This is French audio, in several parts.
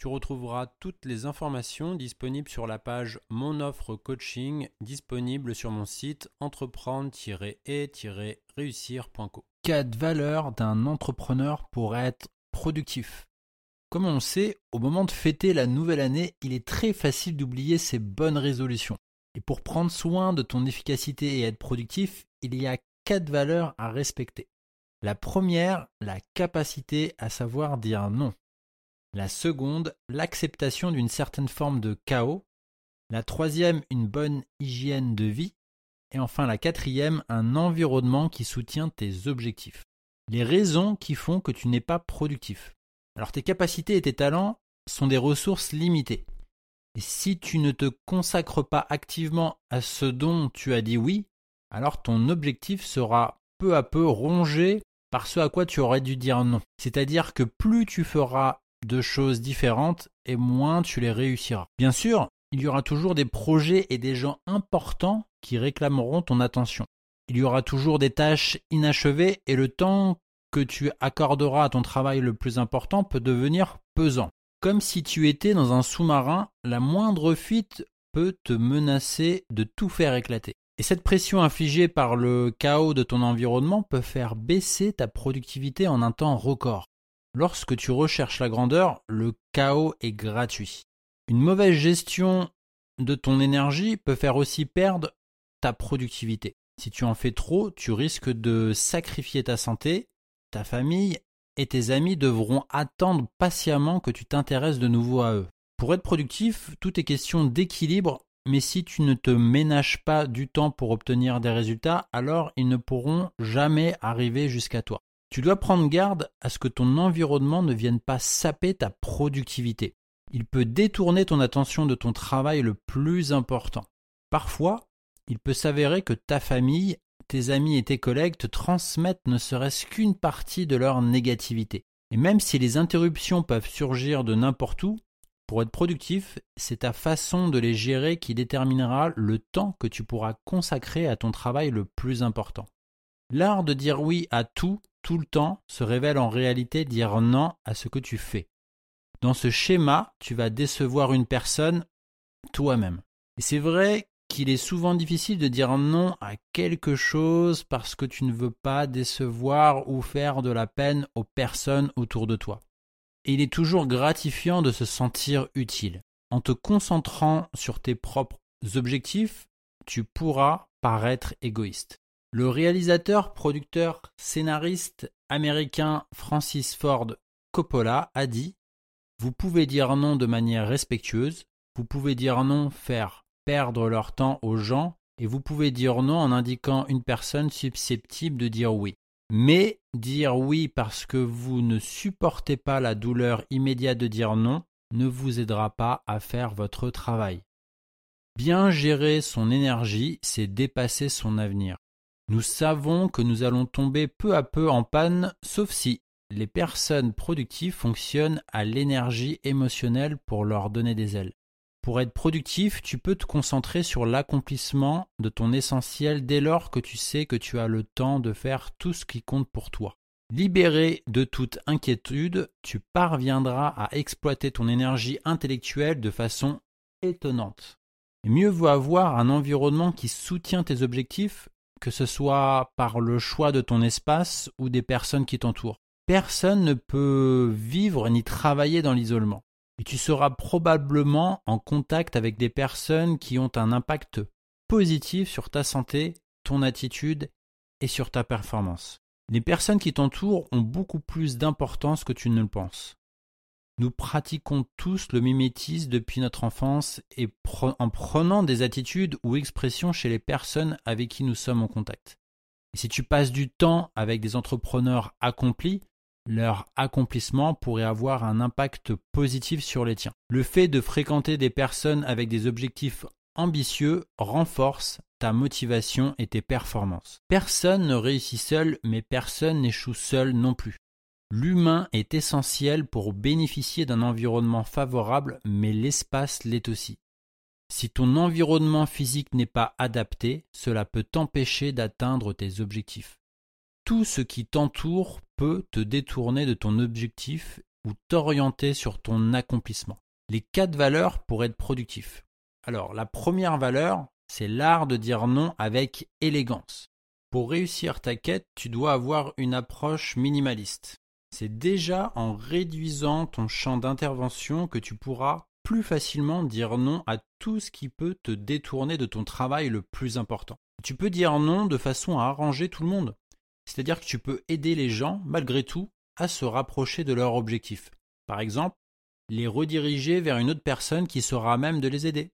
Tu retrouveras toutes les informations disponibles sur la page Mon offre coaching disponible sur mon site entreprendre-et-réussir.co. Quatre valeurs d'un entrepreneur pour être productif. Comme on sait, au moment de fêter la nouvelle année, il est très facile d'oublier ses bonnes résolutions. Et pour prendre soin de ton efficacité et être productif, il y a quatre valeurs à respecter. La première, la capacité à savoir dire non. La seconde, l'acceptation d'une certaine forme de chaos. La troisième, une bonne hygiène de vie. Et enfin la quatrième, un environnement qui soutient tes objectifs. Les raisons qui font que tu n'es pas productif. Alors tes capacités et tes talents sont des ressources limitées. Et si tu ne te consacres pas activement à ce dont tu as dit oui, alors ton objectif sera peu à peu rongé par ce à quoi tu aurais dû dire non. C'est-à-dire que plus tu feras de choses différentes et moins tu les réussiras. Bien sûr, il y aura toujours des projets et des gens importants qui réclameront ton attention. Il y aura toujours des tâches inachevées et le temps que tu accorderas à ton travail le plus important peut devenir pesant. Comme si tu étais dans un sous-marin, la moindre fuite peut te menacer de tout faire éclater. Et cette pression infligée par le chaos de ton environnement peut faire baisser ta productivité en un temps record. Lorsque tu recherches la grandeur, le chaos est gratuit. Une mauvaise gestion de ton énergie peut faire aussi perdre ta productivité. Si tu en fais trop, tu risques de sacrifier ta santé, ta famille et tes amis devront attendre patiemment que tu t'intéresses de nouveau à eux. Pour être productif, tout est question d'équilibre, mais si tu ne te ménages pas du temps pour obtenir des résultats, alors ils ne pourront jamais arriver jusqu'à toi. Tu dois prendre garde à ce que ton environnement ne vienne pas saper ta productivité. Il peut détourner ton attention de ton travail le plus important. Parfois, il peut s'avérer que ta famille, tes amis et tes collègues te transmettent ne serait-ce qu'une partie de leur négativité. Et même si les interruptions peuvent surgir de n'importe où, pour être productif, c'est ta façon de les gérer qui déterminera le temps que tu pourras consacrer à ton travail le plus important. L'art de dire oui à tout tout le temps se révèle en réalité dire non à ce que tu fais. Dans ce schéma, tu vas décevoir une personne toi-même. Et c'est vrai qu'il est souvent difficile de dire non à quelque chose parce que tu ne veux pas décevoir ou faire de la peine aux personnes autour de toi. Et il est toujours gratifiant de se sentir utile. En te concentrant sur tes propres objectifs, tu pourras paraître égoïste. Le réalisateur, producteur, scénariste américain Francis Ford Coppola a dit Vous pouvez dire non de manière respectueuse, vous pouvez dire non faire perdre leur temps aux gens, et vous pouvez dire non en indiquant une personne susceptible de dire oui. Mais dire oui parce que vous ne supportez pas la douleur immédiate de dire non ne vous aidera pas à faire votre travail. Bien gérer son énergie, c'est dépasser son avenir. Nous savons que nous allons tomber peu à peu en panne, sauf si les personnes productives fonctionnent à l'énergie émotionnelle pour leur donner des ailes. Pour être productif, tu peux te concentrer sur l'accomplissement de ton essentiel dès lors que tu sais que tu as le temps de faire tout ce qui compte pour toi. Libéré de toute inquiétude, tu parviendras à exploiter ton énergie intellectuelle de façon étonnante. mieux vaut avoir un environnement qui soutient tes objectifs que ce soit par le choix de ton espace ou des personnes qui t'entourent. Personne ne peut vivre ni travailler dans l'isolement. Et tu seras probablement en contact avec des personnes qui ont un impact positif sur ta santé, ton attitude et sur ta performance. Les personnes qui t'entourent ont beaucoup plus d'importance que tu ne le penses. Nous pratiquons tous le mimétisme depuis notre enfance et en prenant des attitudes ou expressions chez les personnes avec qui nous sommes en contact. Et si tu passes du temps avec des entrepreneurs accomplis, leur accomplissement pourrait avoir un impact positif sur les tiens. Le fait de fréquenter des personnes avec des objectifs ambitieux renforce ta motivation et tes performances. Personne ne réussit seul, mais personne n'échoue seul non plus. L'humain est essentiel pour bénéficier d'un environnement favorable, mais l'espace l'est aussi. Si ton environnement physique n'est pas adapté, cela peut t'empêcher d'atteindre tes objectifs. Tout ce qui t'entoure peut te détourner de ton objectif ou t'orienter sur ton accomplissement. Les quatre valeurs pour être productif. Alors, la première valeur, c'est l'art de dire non avec élégance. Pour réussir ta quête, tu dois avoir une approche minimaliste. C'est déjà en réduisant ton champ d'intervention que tu pourras plus facilement dire non à tout ce qui peut te détourner de ton travail le plus important. Tu peux dire non de façon à arranger tout le monde. C'est-à-dire que tu peux aider les gens, malgré tout, à se rapprocher de leur objectif. Par exemple, les rediriger vers une autre personne qui sera à même de les aider.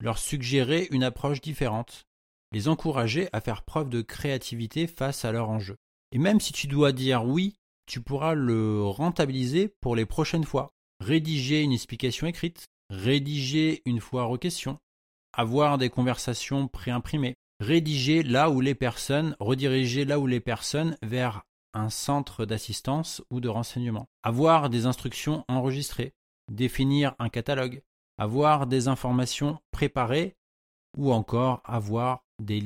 Leur suggérer une approche différente. Les encourager à faire preuve de créativité face à leur enjeu. Et même si tu dois dire oui, tu pourras le rentabiliser pour les prochaines fois. Rédiger une explication écrite, rédiger une foire aux questions, avoir des conversations préimprimées, rédiger là où les personnes, rediriger là où les personnes vers un centre d'assistance ou de renseignement, avoir des instructions enregistrées, définir un catalogue, avoir des informations préparées ou encore avoir des listes